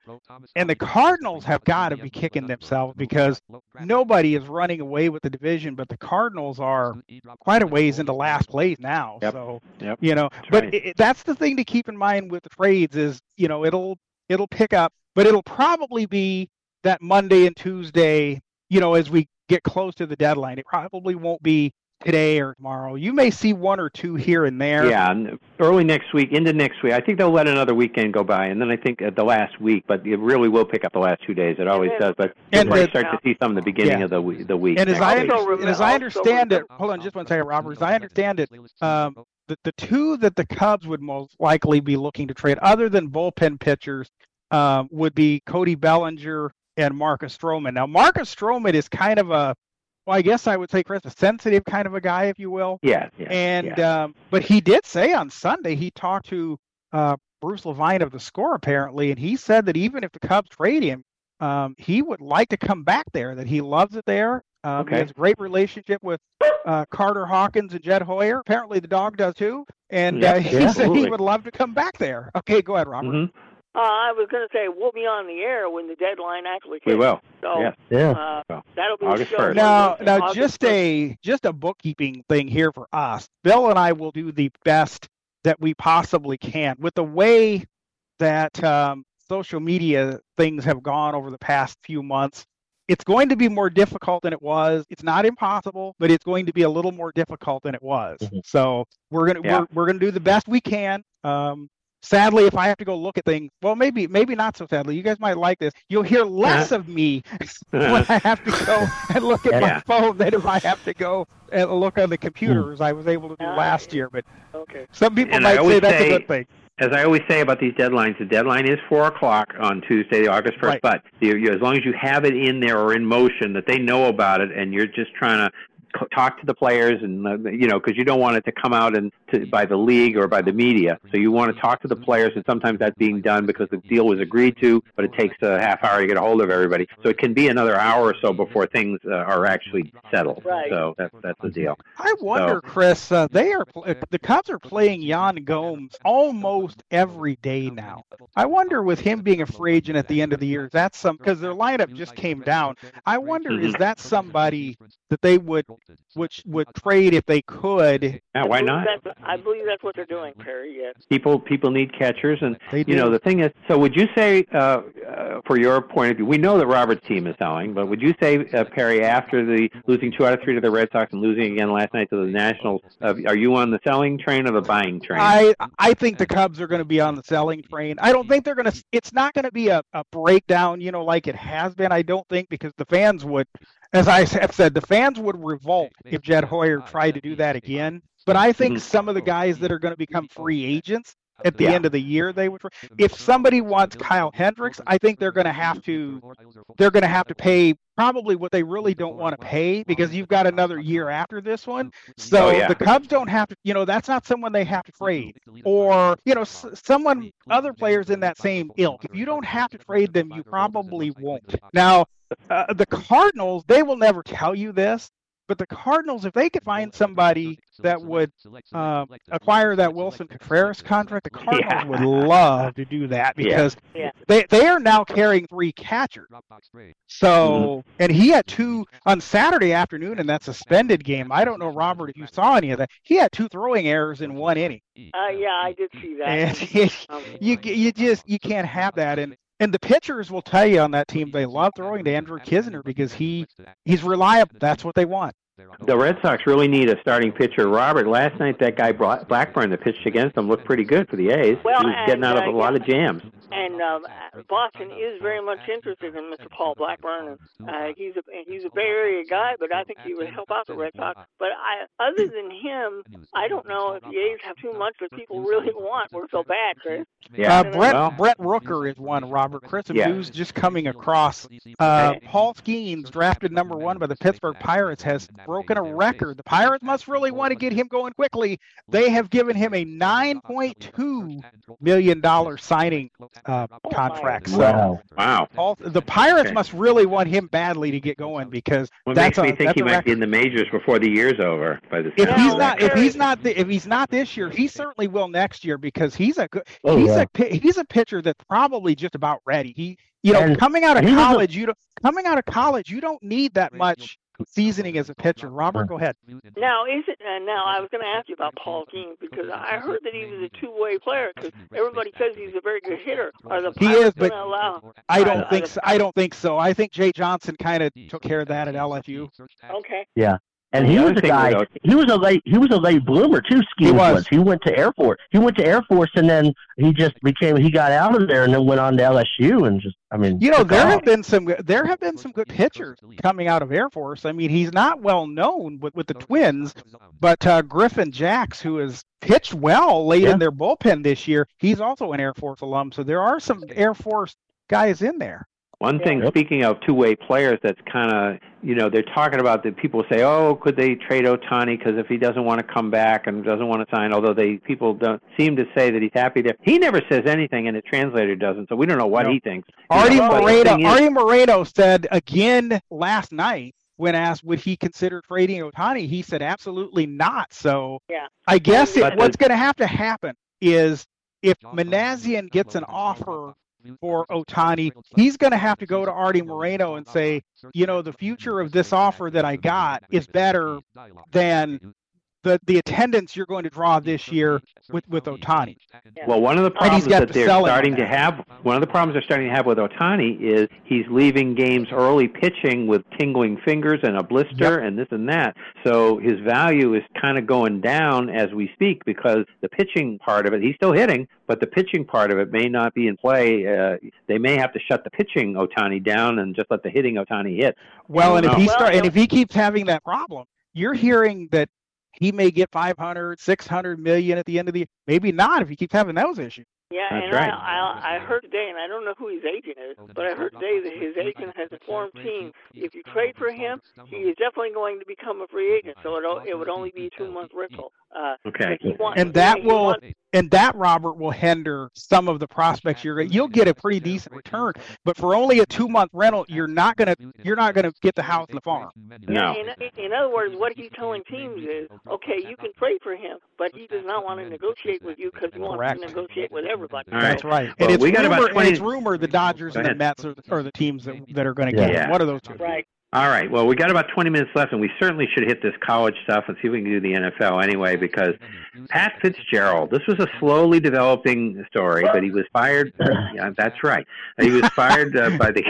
And the Cardinals have got to be kicking themselves because nobody is running away with the division, but the Cardinals are quite a ways into last place now. Yep. So Yep. you know, That's but right. it, it- that's the thing to keep in mind with the trades is you know it'll it'll pick up, but it'll probably be that Monday and Tuesday. You know, as we get close to the deadline, it probably won't be today or tomorrow. You may see one or two here and there. Yeah, and early next week, into next week. I think they'll let another weekend go by, and then I think at the last week, but it really will pick up the last two days. It always does. But And you'll probably the- start to see some in the beginning Yeah. of the week. The week And as I week. and as I understand it, hold on just one second, Robert. As I understand it, um, the the two that the Cubs would most likely be looking to trade, other than bullpen pitchers, um, would be Cody Bellinger and Marcus Stroman. Now, Marcus Stroman is kind of a, well, I guess I would say, Chris, a sensitive kind of a guy, if you will. Yeah, yeah, And yeah. um, but he did say on Sunday he talked to uh, Bruce Levine of the Score apparently, and he said that even if the Cubs trade him, um, he would like to come back there. That he loves it there. Um, He Okay. has a great relationship with uh, Carter Hawkins and Jed Hoyer. Apparently, the dog does too. And Yeah, uh, he yeah, said he would love to come back there. Okay, go ahead, Robert. Mhm. Uh, I was going to say we'll be on the air when the deadline actually hits. We will. So, Yes. Yeah. Uh, So, that'll be August 1st. Now, now, August just 1st. a just a bookkeeping thing here for us. Bill and I will do the best that we possibly can with the way that um, social media things have gone over the past few months. It's going to be more difficult than it was. It's not impossible, but it's going to be a little more difficult than it was. Mhm. So we're gonna Yeah. we're, we're gonna do the best we can. Um, sadly, if I have to go look at things, well, maybe maybe not so sadly. You guys might like this. You'll hear less uh-huh. of me when uh-huh. I have to go and look at Yeah. my phone than if I have to go and look on the hmm. computer as I was able to do last year. But Okay. some people And might say that's say- a good thing. As I always say about these deadlines, the deadline is four o'clock on Tuesday, August first. Right. But you, you, as long as you have it in there or in motion, that they know about it, and you're just trying to c- talk to the players, and uh, you know, because you don't want it to come out and to, by the league or by the media. So you want to talk to the players, and sometimes that's being done because the deal was agreed to, but it takes a half hour to get a hold of everybody. So it can be another hour or so before things uh, are actually settled. Right. So that's that's the deal. I wonder, Chris. Uh, they are pl- the Cubs are playing Yan Gomes almost every day now. I wonder, with him being a free agent at the end of the year, that's some because their lineup just came down. I wonder, is Mhm. that somebody that they would which would trade if they could? Yeah, why not? I believe that's what they're doing, Perry. Yes. people people need catchers and They you do. know the thing is so would you say uh, uh for your point of view we know that robert's team is selling but would you say uh, perry after the losing two out of three to the red sox and losing again last night to the nationals uh, are you on the selling train or the buying train I I think the Cubs are going to be on the selling train. I don't think they're going to. It's not going to be a, a breakdown, you know, like it has been. I don't think because the fans would, as I have said, the fans would revolt if Jed Hoyer tried to do that again. But I think Mhm. some of the guys that are going to become free agents at the Yeah. end of the year, they would. If somebody wants Kyle Hendricks, I think they're going to have to. They're going to have to pay probably what they really don't want to pay because you've got another year after this one. So Oh, yeah. the Cubs don't have to. You know, that's not someone they have to trade or you know someone other players in that same ilk if you don't have to trade them you probably won't now uh, the cardinals they will never tell you this but the cardinals if they could find somebody that would uh, acquire that Willson Contreras contract the cardinals Yeah. would love to do that because Yeah. they, they are now carrying three catchers so, and he had two on Saturday afternoon in that suspended game. I don't know, Robert, if you saw any of that. He had two throwing errors in one inning, Uh, yeah, I did see that. and Um, you you just you can't have that. And and the pitchers will tell you on that team they love throwing to Andrew Knizner because he he's reliable. That's what they want. the red sox really need a starting pitcher. Robert last night that guy Bla- blackburn that pitched against them looked pretty good for the a's. Well, he was getting and, out of uh, a lot of jams and um, Boston is very much interested in Mr. Paul Blackburn. And, uh, he's a he's a Bay Area guy, but I think he would help out the Red Sox. But I, other than him, I don't know if the A's have too much that people really want. We're so bad, Chris. yeah Uh, Brent well, Brent Rooker is one. Robert Chris and Yeah. news just coming across. Uh, Paul Skenes, drafted number one by the Pittsburgh Pirates, has broken a record. The Pirates must really want to get him going quickly. They have given him a nine point two million dollar signing uh, contract. So Wow. wow Paul, the Pirates Okay. must really want him badly to get going because what that's makes me think he a might be in the majors before the year's over by the If he's of not, if he's not, th- if he's not this year, he certainly will next year because he's a good, Oh, he's yeah. a he's a pitcher that's probably just about ready. He, you know, And coming out of he was a- college, you don't coming out of college, you don't need that much seasoning as a pitcher. Robert, go ahead. Now, is it? Uh, now, I was going to ask you about Paul Skenes because I heard that he was a two-way player because everybody says he's a very good hitter. Are the He is, but allow? I don't the- think so. I don't think so. I think Jay Johnson kind of took care of that at LSU. Okay. Yeah. And he was a thing guy. about- He was a late. He was a late bloomer too. Ski was. He went to Air Force. He went to Air Force, and then he just became. He got out of there, and then went on to LSU, and just. I mean, You know, there off. have been some there have been some good pitchers coming out of Air Force. I mean, he's not well known with, with the Twins, but uh, Griffin Jax, who has pitched well late Yeah. in their bullpen this year, he's also an Air Force alum. So there are some Air Force guys in there. One thing, Yep. speaking of two-way players, that's kind of you know they're talking about that. People say, "Oh, could they trade Ohtani because if he doesn't want to come back and doesn't want to sign?" Although they people don't seem to say that he's happy there. He never says anything, and the translator doesn't, so we don't know what No. he thinks. You Artie know, but Moreno thing is- Artie Moreno said again last night when asked would he consider trading Ohtani, he said absolutely not. So Yeah. I guess it, what's going to have to happen is if Minasian gets an offer for Ohtani, he's going to have to go to Artie Moreno and say, you know, the future of this offer that I got is better than the the attendance you're going to draw this year with with Ohtani. Well, one of the problems that the they're starting on to have, one of the problems they're starting to have with Ohtani is he's leaving games early pitching with tingling fingers and a blister and this and that. So his value is kind of going down as we speak because the pitching part of it, he's still hitting, but the pitching part of it may not be in play. Uh, they may have to shut the pitching Ohtani down and just let the hitting Ohtani hit. Well, and if know. he Well, start and if he keeps having that problem, you're hearing that he may get 500, 600 million at the end of the year. Maybe not if he keeps having those issues. Yeah, That's and right. I, I I heard today, and I don't know who his agent is, but I heard today that his agent has informed team if you trade for him, he is definitely going to become a free agent. So it o- it would only be a two month rental. Uh, Okay. want- And that he will want- and that Robert will hinder some of the prospects you're going you'll get a pretty decent return, but for only a 2-month rental, you're not going to you're not going to get the house and the farm. No. In, in other words, what he's telling teams is, okay, you can trade for him, but he does not want to negotiate with you because he wants Correct. to negotiate with everybody. All right. That's right. Well, and it's we got about 20 and it's rumored the Dodgers and the. Mets are, are the teams that, that are going to get Yeah. him. One of those two. Right. All right. Well, we got about 20 minutes left, and we certainly should hit this college stuff and see if we can do the NFL anyway, because Pat Fitzgerald, this was a slowly developing story, but he was fired. yeah, that's right. He was fired uh, by the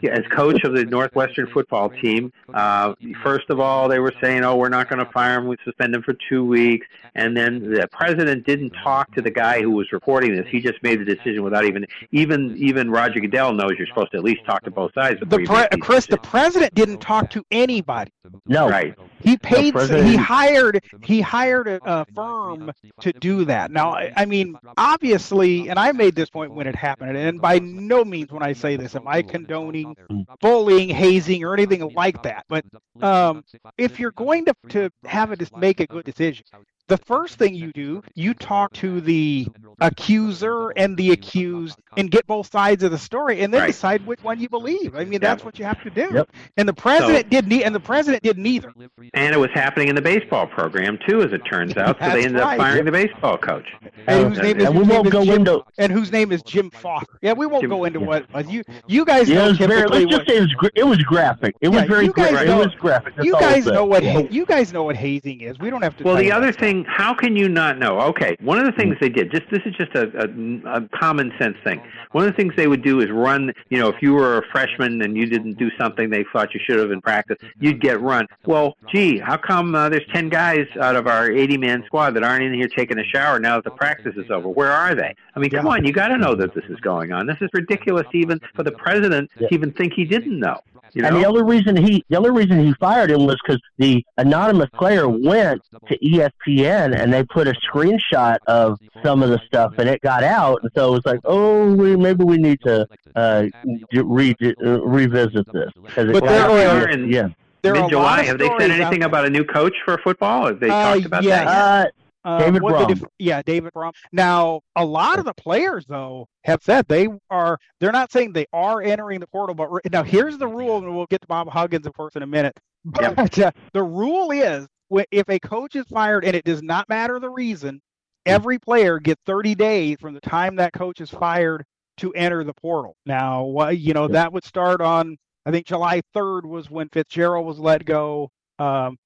as coach of the Northwestern football team. Uh, first of all, they were saying, "Oh, we're not going to fire him. We suspend him for two weeks." And then the president didn't talk to the guy who was reporting this. He just made the decision without even even even Roger Goodell knows you're supposed to at least talk to both sides. The pre- make these Chris, the president didn't talk to anybody. no. Right. He paid. he hired. He hired a, a firm to do that. Now, I, I mean, obviously, and I made this point when it happened, and by no means when I say this am I condoning bullying, hazing, or anything like that. But um, if you're going to to have a dis- make a good decision, the first thing you do, you talk to the accuser and the accused, and get both sides of the story, and then Right. decide which one you believe. I mean, that's what you have to do. Yep. And the president did ne- and the president did neither. And it was happening in the baseball program too, as it turns out. So they ended right. up firing the baseball coach. And whose Uh, name is, and we won't go Jim, into- and whose name is Jim Foster. Yeah, we won't Jim- go into what you you guys Yeah, know it was very. Let's just what, say it was. gra- It was graphic. It was Yeah, very graphic. know- it was graphic. That's you guys know what ha- you guys know what hazing is. We don't have to. Well, the other that. How can you not know? Okay, one of the things they did, just this is just a, a, a common sense thing. One of the things they would do is run. You know, if you were a freshman and you didn't do something they thought you should have in practice, you'd get run. Well, gee, how come uh, there's ten guys out of our 80-man squad that aren't in here taking a shower now that the practice is over? Where are they? I mean, come on, you got to know that this is going on. This is ridiculous, even for the president to even think he didn't know. You And the know? only reason he the only reason he fired him was because the anonymous player went to ESPN and they put a screenshot of some of the stuff and it got out and so it was like oh we, maybe we need to uh, d- re- uh, revisit this 'Cause it But got there are- yeah there are a lot Mid-July, have they said anything about a new coach for football? Have they Uh, talked about yes. that? uh, Uh, David Braun. yeah, David Braun. Now, a lot of the players though have said they are. They're not saying they are entering the portal, but re- now here's the rule, and we'll get to Bob Huggins, of course, in a minute. But uh, the rule is, if a coach is fired, and it does not matter the reason, every player gets 30 days from the time that coach is fired to enter the portal. Now, you know that would start on. I think July 3rd was when Fitzgerald was let go. Um,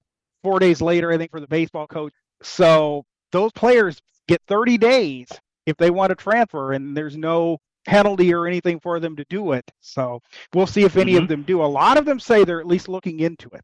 four days later, I think, for the baseball coach. So those players get 30 days if they want to transfer, and there's no penalty or anything for them to do it. So we'll see if any Mm-hmm. of them do. A lot of them say they're at least looking into it.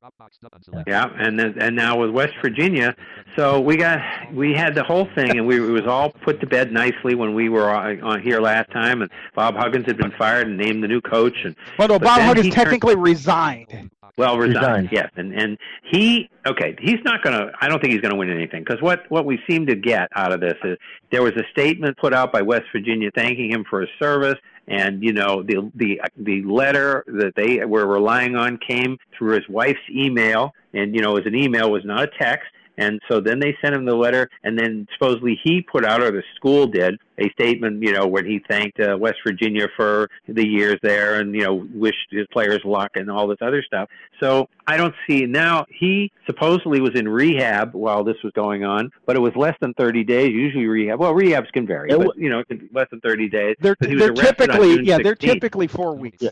Yeah, and then and now with West Virginia, so we got we had the whole thing, and we it was all put to bed nicely when we were on, on here last time, and Bob Huggins had been fired and named the new coach, and Well, no, Bob Huggins he turned- technically resigned. well resigned, Resigned. yes, and and he okay, he's not going to. I don't think he's going to win anything because what what we seem to get out of this is there was a statement put out by West Virginia thanking him for his service, and you know the the the letter that they were relying on came through his wife's email, and you know it was an email, was not a text. And so then they sent him the letter, and then supposedly he put out, or the school did, a statement, you know, where he thanked uh, West Virginia for the years there, and you know, wished his players luck and all this other stuff. So I don't see now. He supposedly was in rehab while this was going on, but it was less than 30 days. Usually rehab, well, rehabs can vary, It but you know, it can be less than 30 days. They're, they're typically yeah they're typically four weeks.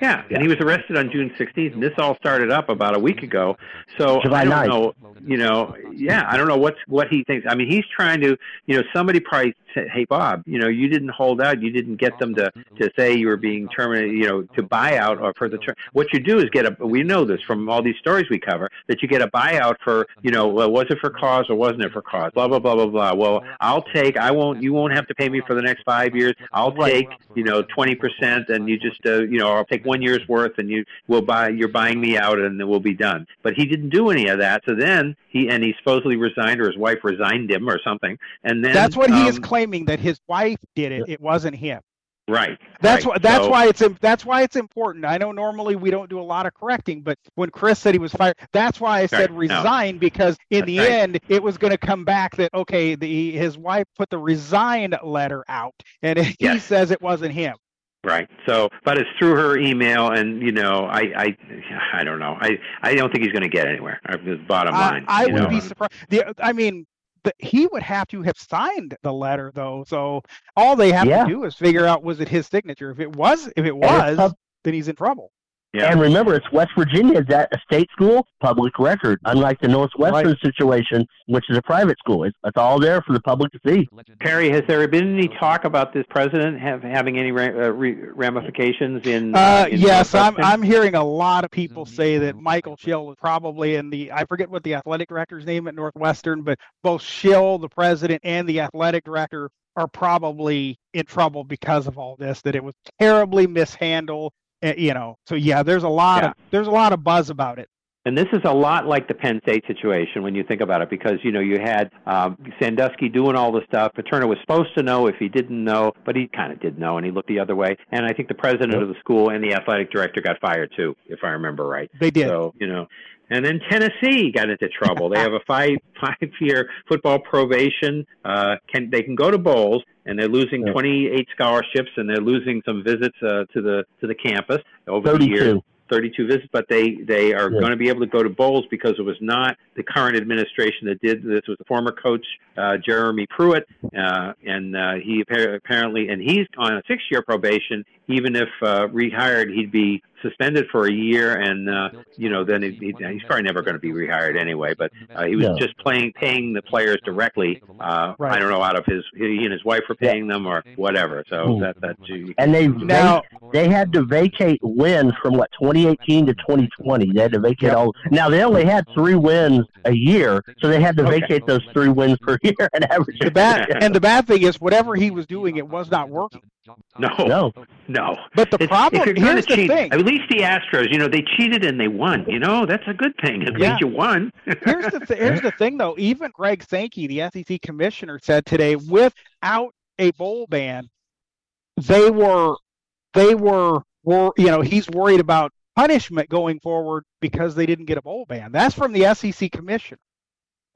Yeah, and he was arrested on June 16th, and this all started up about a week ago. So July I don't 9th. know, you know, yeah, I don't know what's what he thinks. I mean, he's trying to, you know, somebody probably "Hey, Bob, you know, you didn't hold out, you didn't get them to to say you were being terminated, you know, to buy out or for the term. What you do is get a. We know this from all these stories we cover that you get a buyout for, you know, well, was it for cause or wasn't it for cause? Blah blah blah blah blah. Well, I'll take. I won't. You won't have to pay me for the next five years. I'll take, you know, twenty percent, and you just, uh, you know, I'll take one year's worth, and you will buy. You're buying me out, and then we'll be done. But he didn't do any of that. So then he and he supposedly resigned, or his wife resigned him, or something. And then That's what he is um, claiming that his wife did it. It wasn't him. Right. That's right. why. That's So- why it's that's why it's important. I know normally we don't do a lot of correcting, but when Chris said he was fired, that's why I said Right, no. resign because in That's the right. end it was going to come back that okay, the his wife put the resign letter out, and he Yes. says it wasn't him. Right. So, but it's through her email, and you know, I, I, I don't know. I, I don't think he's going to get anywhere. uh, The bottom line. I you would know. be surprised. The, I mean, the, he would have to have signed the letter though. So all they have Yeah. to do is figure out was it his signature. If it was, if it was, then he's in trouble. Yeah. And remember, it's West Virginia. Is that a state school? Public record. Unlike the Northwestern Right. situation, which is a private school. It's, it's all there for the public to see. Perry, has there been any talk about this president have, having any ra- uh, re- ramifications in? Uh, in yes, I'm. I'm hearing a lot of people say that Michael Schill is probably in the. I forget what the athletic director's name at Northwestern, but both Schill, the president, and the athletic director are probably in trouble because of all this. That it was terribly mishandled. Uh, You know, so yeah, there's a lot Yeah. of there's a lot of buzz about it. And this is a lot like the Penn State situation when you think about it, because you know you had um, Sandusky doing all the stuff. Paterno was supposed to know if he didn't know, but he kind of did know, and he looked the other way. And I think the president of the school and the athletic director got fired too, if I remember right. They did. So you know, and then Tennessee got into trouble. they have a five five year football probation. Uh, can they can go to bowls, and they're losing Yeah. 28 scholarships, and they're losing some visits uh, to the to the campus over the years. 32. 32 visits, but they they are Yeah. going to be able to go to bowls because it was not the current administration that did this. It was the former coach uh, Jeremy Pruitt, uh, and uh, he apparently and he's on a six-year probation. Even if uh, rehired, he'd be suspended for a year, and uh, you know then he, he, he's probably never going to be rehired anyway. But uh, he was No. just playing paying the players directly. Uh, Right. I don't know out of his he and his wife were paying them or whatever. So Hmm. that that you, And they Now- they, they had to vacate wins from what 2018 to 2020. They had to vacate Yep. all. Now they only had three wins a year, so they had to Okay. vacate those three wins per year and average. The bad and the bad thing is whatever he was doing, it was not working. No No, no. But the It's- problem if you're going here's to the cheat, thing. at least the Astros, you know, they cheated and they won. You know, that's a good thing. At Yeah. least you won. here's the th- here's the thing though. Even Greg Sankey, the SEC commissioner, said today, without a bowl ban, they were they were were you know he's worried about punishment going forward because they didn't get a bowl ban. That's from the SEC commissioner.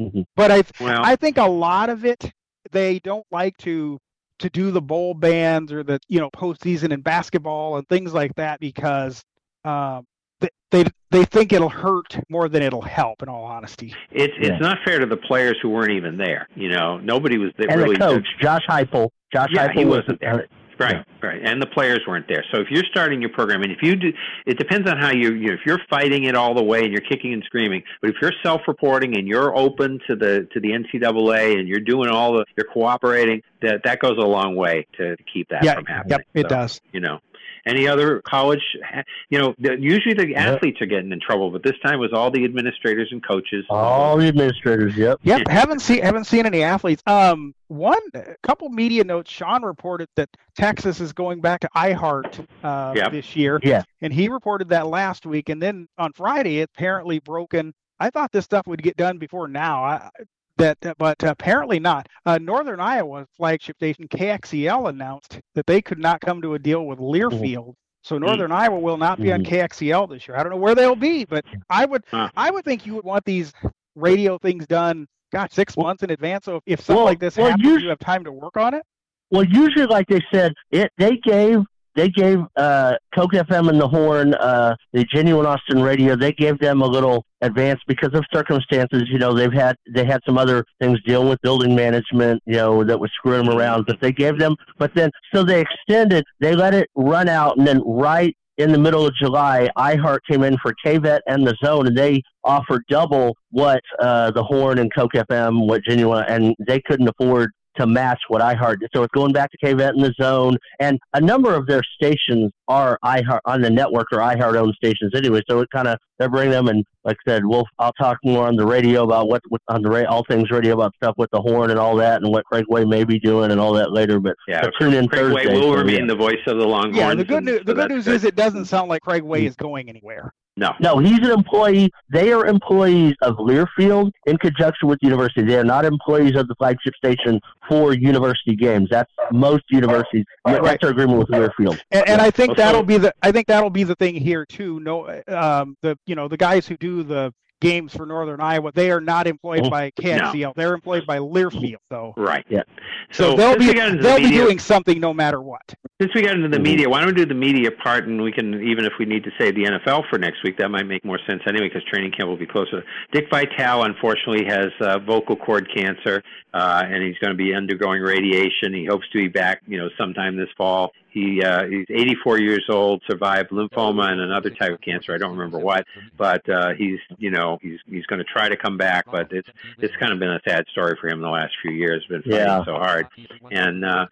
Mhm. But I well, I think a lot of it they don't like to to do the bowl bans or the you know postseason in basketball and things like that because um, they, they they think it'll hurt more than it'll help. In all honesty, it's it's Yeah. not fair to the players who weren't even there. You know, nobody was there and really. the coach Josh Heupel. Josh Yeah, Heupel he was wasn't there. Right, right, and the players weren't there. So if you're starting your program, and if you do, it depends on how you, you know, if you're fighting it all the way and you're kicking and screaming. But if you're self-reporting and you're open to the to the NCAA and you're doing all the, you're cooperating, that that goes a long way to, to keep that Yeah, from happening. yep, it So, does. You know. Any other college, you know, the- usually the athletes are getting in trouble, but this time it was all the administrators and coaches. All the administrators, yep. Yep, haven't seen haven't seen any athletes. Um, one a couple media notes. Sean reported that Texas is going back to iHeart uh, Yep. this year, Yeah. and he reported that last week. And then on Friday, it apparently broken. I thought this stuff would get done before now. I, that, but apparently not. Uh, Northern Iowa flagship station KXEL announced that they could not come to a deal with Learfield. So Northern Iowa will not be on Mhm. KXEL this year. I don't know where they'll be, but I would Huh. I would think you would want these radio things done, God, six months in advance. So if, if something Well- like this well, happens, you have time to work on it. Well, usually, like they said, it they gave they gave uh, KOKE FM and the Horn, uh, the Genuine Austin Radio, they gave them a little advance because of circumstances. You know, they've had they had some other things dealing with building management, you know, that was screwing them around. But they gave them, but then so they extended, they let it run out, and then right in the middle of July, iHeart came in for KVET and the Zone, and they offered double what uh, the Horn and KOKE FM, what Genuine, and they couldn't afford to match what iHeart did. So it's going back to KVET in the Zone, and a number of their stations are iHeart on the network or iHeart owned stations anyway. So it kind of they bring them, and like I said, we'll I'll talk more on the radio about what, what on the ra- all things radio about stuff with the Horn and all that, and what Craig Way may be doing and all that later. But Yeah, but tune in Craig Way will so, remain yeah. the voice of the Longhorns. Yeah, the good news so the good news good. is it doesn't sound like Craig Way hmm. is going anywhere. No, No, he's an employee. They are employees of Learfield in conjunction with the university. They are not employees of the flagship station for university games. That's most universities. Right. That's their agreement with Learfield. And, and I think Also- that'll be the I think that'll be the thing here too. No, um, the you know the guys who do the games for Northern Iowa, they are not employed Oh, by KXEL. They're employed by Learfield. So right. Yeah. so So, they'll be we got into the they'll be doing something no matter what. Since we got into the Mhm. media, why don't we do the media part, and we can even if we need to save the NFL for next week, that might make more sense anyway because training camp will be closer. Dick Vitale unfortunately has uh, vocal cord cancer, uh, and he's going to be undergoing radiation. He hopes to be back, you know, sometime this fall. He uh, he's 84 years old, survived lymphoma and another type of cancer. I don't remember what, but uh, he's you know he's he's going to try to come back, but it's it's kind of been a sad story for him the last few years. Been fighting Yeah. so hard, and uh,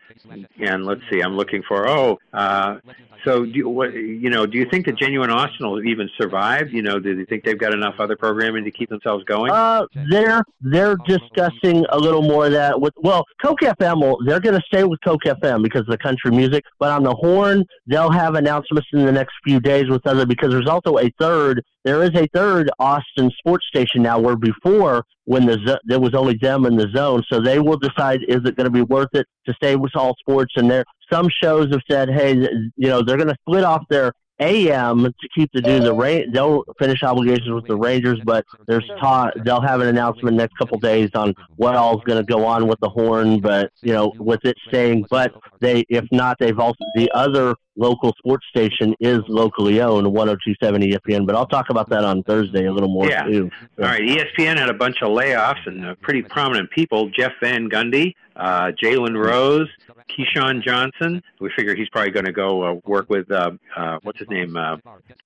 and let's see, I'm looking for oh. Uh, so do you, what you know? Do you think that Genuine Austin will even survive? You know, do you think they've got enough other programming to keep themselves going? Uh, they're they're discussing a little more of that with well, KOKE FM will they're going to stay with KOKE FM because of the country music, but the horn they'll have announcements in the next few days with other because there's also a third there is a third Austin sports station now where before when the there was only them in the zone, so they will decide is it going to be worth it to stay with all sports? And there some shows have said hey you know they're going to split off their AM to keep to do the rain. They'll finish obligations with the Rangers, but there's talk they'll have an announcement next couple days on what all's going to go on with the horn. But you know, with it staying, but they if not, they've also the other local sports station is locally owned, 102.7 ESPN. But I'll talk about that on Thursday a little more Yeah. too. All right, ESPN had a bunch of layoffs and uh, pretty prominent people: Jeff Van Gundy, uh, Jalen Rose, Keyshawn Johnson. We figure he's probably going to go uh, work with uh, uh, what's his name, uh,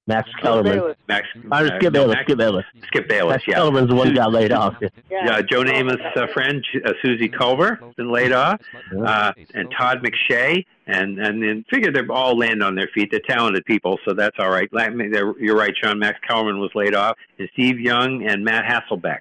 Max Kellerman. Max. Uh, Skip no, Bayless. Max- Skip Bayless. Skip Bayless. Max Yeah. Kellerman's the one who got laid off. Yeah. Uh, Joe Namath's uh, friend, uh, Suzy Kolber, been laid off, uh, and Todd McShay, and and then figure they're all land on their feet. They're talented people, so that's all right. You're right, Sean. Max Kellerman was laid off, and Steve Young and Matt Hasselbeck,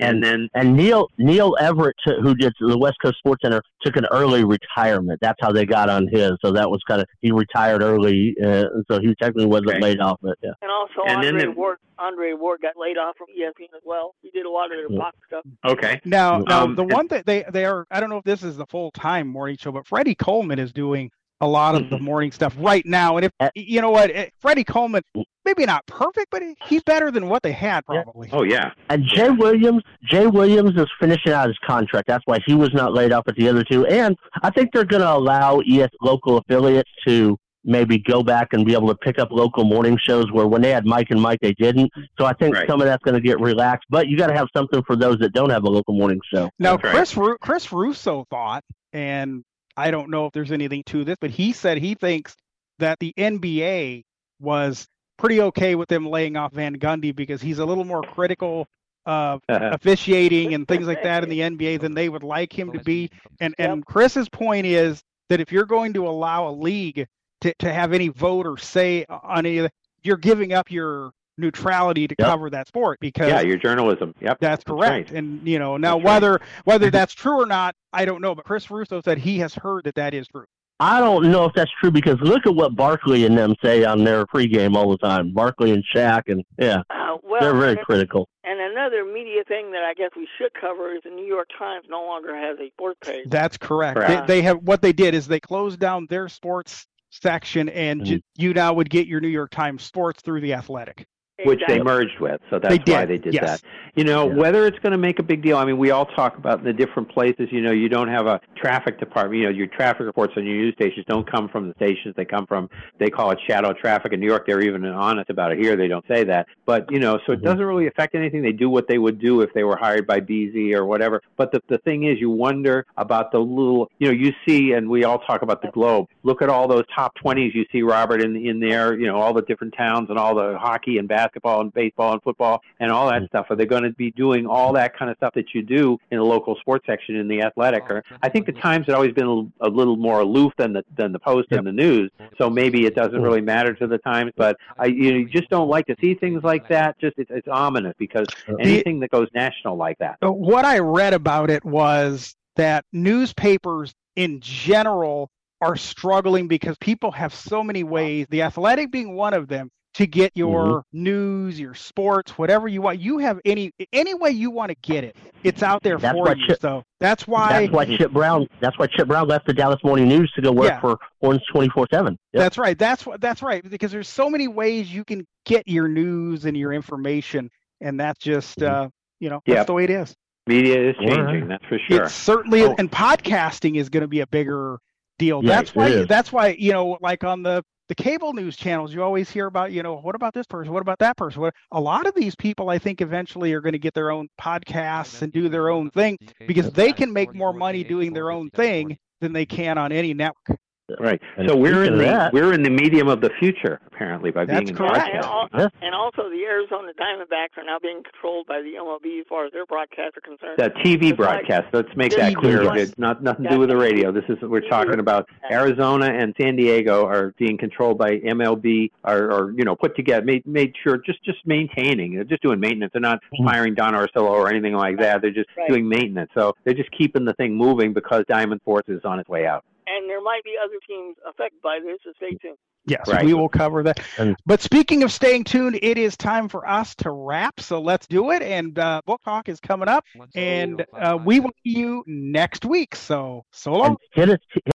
and then And Neil Neil Everett, who did the West Coast Sports Center, took an early retirement. That's how they got on his. So that was kind of he retired early, uh, so he technically wasn't Okay. laid off. But yeah, And also And then Andre the- Ward. Andre Ward got laid off from ESPN as well. He did a lot of their Yeah. box stuff. okay, Now, now Um, the and- one that they they are I don't know if this is the full time morning show, but Freddie Coleman is doing a lot of the morning stuff right now. And if Uh, you know what, eh, Freddie Coleman, maybe not perfect, but he's better than what they had Yeah. probably. oh yeah, and Jay Williams, Jay Williams is finishing out his contract. That's why he was not laid off at the other two. And I think they're going to allow ES local affiliates to maybe go back and be able to pick up local morning shows where when they had Mike and Mike they didn't. So I think Right. some of that's going to get relaxed. But you got to have something for those that don't have a local morning show. Now, That's right. Chris Ru- Chris Russo thought, and I don't know if there's anything to this, but he said he thinks that the NBA was pretty okay with them laying off Van Gundy because he's a little more critical of uh-huh. officiating and things like that in the NBA than they would like him to be. And and Chris's point is that if you're going to allow a league to, to have any vote or say on any of the, you're giving up your neutrality to Yep. cover that sport because Yeah, your journalism. Yep. that's correct. right. And you know now That's right. whether whether that's true or not, I don't know. But Chris Russo said he has heard that that is true. I don't know if that's true because look at what Barkley and them say on their pregame all the time. Barkley and Shaq, and yeah, Uh, well, they're very and- critical. And another media thing that I guess we should cover is the New York Times no longer has a sports page. That's correct. Correct. They, they have what they did is they closed down their sports section, and Mm-hmm. ju- you now would get your New York Times sports through the Athletic. Which they merged with. So that's They why they did yes. that. You know, whether it's going to make a big deal. I mean, we all talk about the different places. You know, you don't have a traffic department. You know, your traffic reports on your news stations don't come from the stations. They come from they call it shadow traffic. In New York, they're even honest about it. Here, they don't say that. But you know, so it mm-hmm. doesn't really affect anything. They do what they would do if they were hired by BZ or whatever. But the the thing is, you wonder about the little. You know, you see, and we all talk about the globe. Look at all those top twenties you see, Robert, in in there. You know, all the different towns and all the hockey and basketball and baseball and football and all that mm. stuff. Are they going to be doing all that kind of stuff that you do in the local sports section in the Athletic? Oh, or I think the Times had always been a little, more aloof than the than the Post and the News. So maybe it doesn't mm. really matter to the Times. But I, you, know, you just don't like to see things like that. Just it's, it's ominous because uh, anything that goes national like that. Uh, What I read about it was that newspapers in general are struggling because people have so many ways, the athletic being one of them, to get your Mm-hmm. news, your sports, whatever you want. You have any any way you want to get it. It's out there That's for you. Chip- so that's why That's why Chip Brown. That's why Chip Brown left the Dallas Morning News to go work Yeah. for Horns twenty four seven. That's right. That's what that's right. Because there's so many ways you can get your news and your information, and that's just Mm-hmm. uh, you know that's the way it is. Media is All right. changing. That's for sure. It certainly Oh. and podcasting is going to be a bigger deal. Yes, that's why it is. that's why you know like on the the cable news channels you always hear about you know what about this person what about that person what a lot of these people I think eventually are going to get their own podcasts and do their own thing because they can make more money doing their own thing than they can on any network. Right. And So we're in the that- we're in the medium of the future apparently by That's being in correct. And, al- podcasting. and also, the Arizona Diamondbacks are now being controlled by the MLB as far as their broadcasts are concerned. The TV Just like- broadcast. Let's make that clear. like- It's not nothing to do with the radio. This is we're talking about Arizona and San Diego are being controlled by MLB or, or you know put together made made sure just just maintaining they're just doing maintenance. They're not mm-hmm. firing Don Orsillo or anything like that. They're just Right. doing maintenance. So they're just keeping the thing moving because Diamond Sports is on its way out. And there might be other teams affected by this, so stay tuned. Yes, Right. we will cover that. But speaking of staying tuned, it is time for us to wrap. So let's do it. And uh, book talk is coming up, and uh, we will see you next week. So so long. Hit us